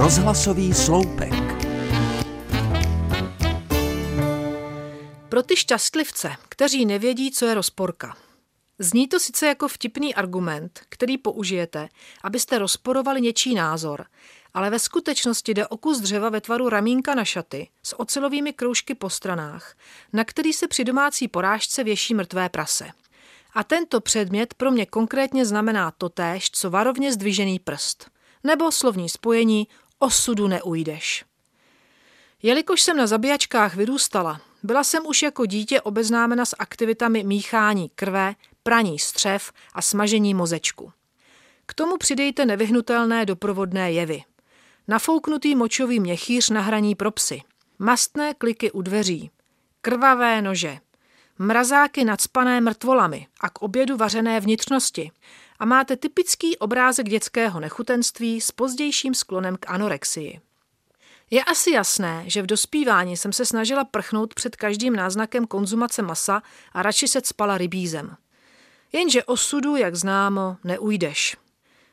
Rozhlasový sloupek. Pro ty šťastlivce, kteří nevědí, co je rozporka. Zní to sice jako vtipný argument, který použijete, abyste rozporovali něčí názor, ale ve skutečnosti jde o kus dřeva ve tvaru ramínka na šaty s ocelovými kroužky po stranách, na který se při domácí porážce věší mrtvé prase. A tento předmět pro mě konkrétně znamená totéž, co varovně zdvižený prst. Nebo slovní spojení osudu neujdeš. Jelikož jsem na zabíjačkách vyrůstala, byla jsem už jako dítě obeznámena s aktivitami míchání krve, praní střev a smažení mozečku. K tomu přidejte nevyhnutelné doprovodné jevy. Nafouknutý močový měchýř na hraní pro psy, mastné kliky u dveří, krvavé nože, mrazáky nadspané mrtvolami a k obědu vařené vnitřnosti a máte typický obrázek dětského nechutenství s pozdějším sklonem k anorexii. Je asi jasné, že v dospívání jsem se snažila prchnout před každým náznakem konzumace masa a radši se spala rybízem. Jenže osudu, jak známo, neujdeš.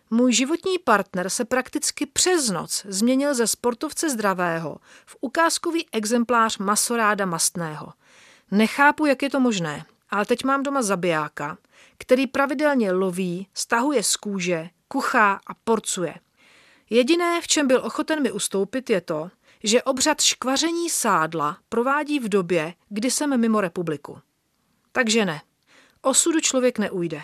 Můj životní partner se prakticky přes noc změnil ze sportovce zdravého v ukázkový exemplář masoráda mastného. Nechápu, jak je to možné, ale teď mám doma zabijáka, který pravidelně loví, stahuje z kůže, kuchá a porcuje. Jediné, v čem byl ochoten mi ustoupit, je to, že obřad škvaření sádla provádí v době, kdy jsem mimo republiku. Takže ne, osudu člověk neujde.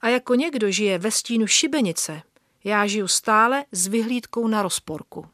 A jako někdo žije ve stínu šibenice, já žiju stále s vyhlídkou na rozporku.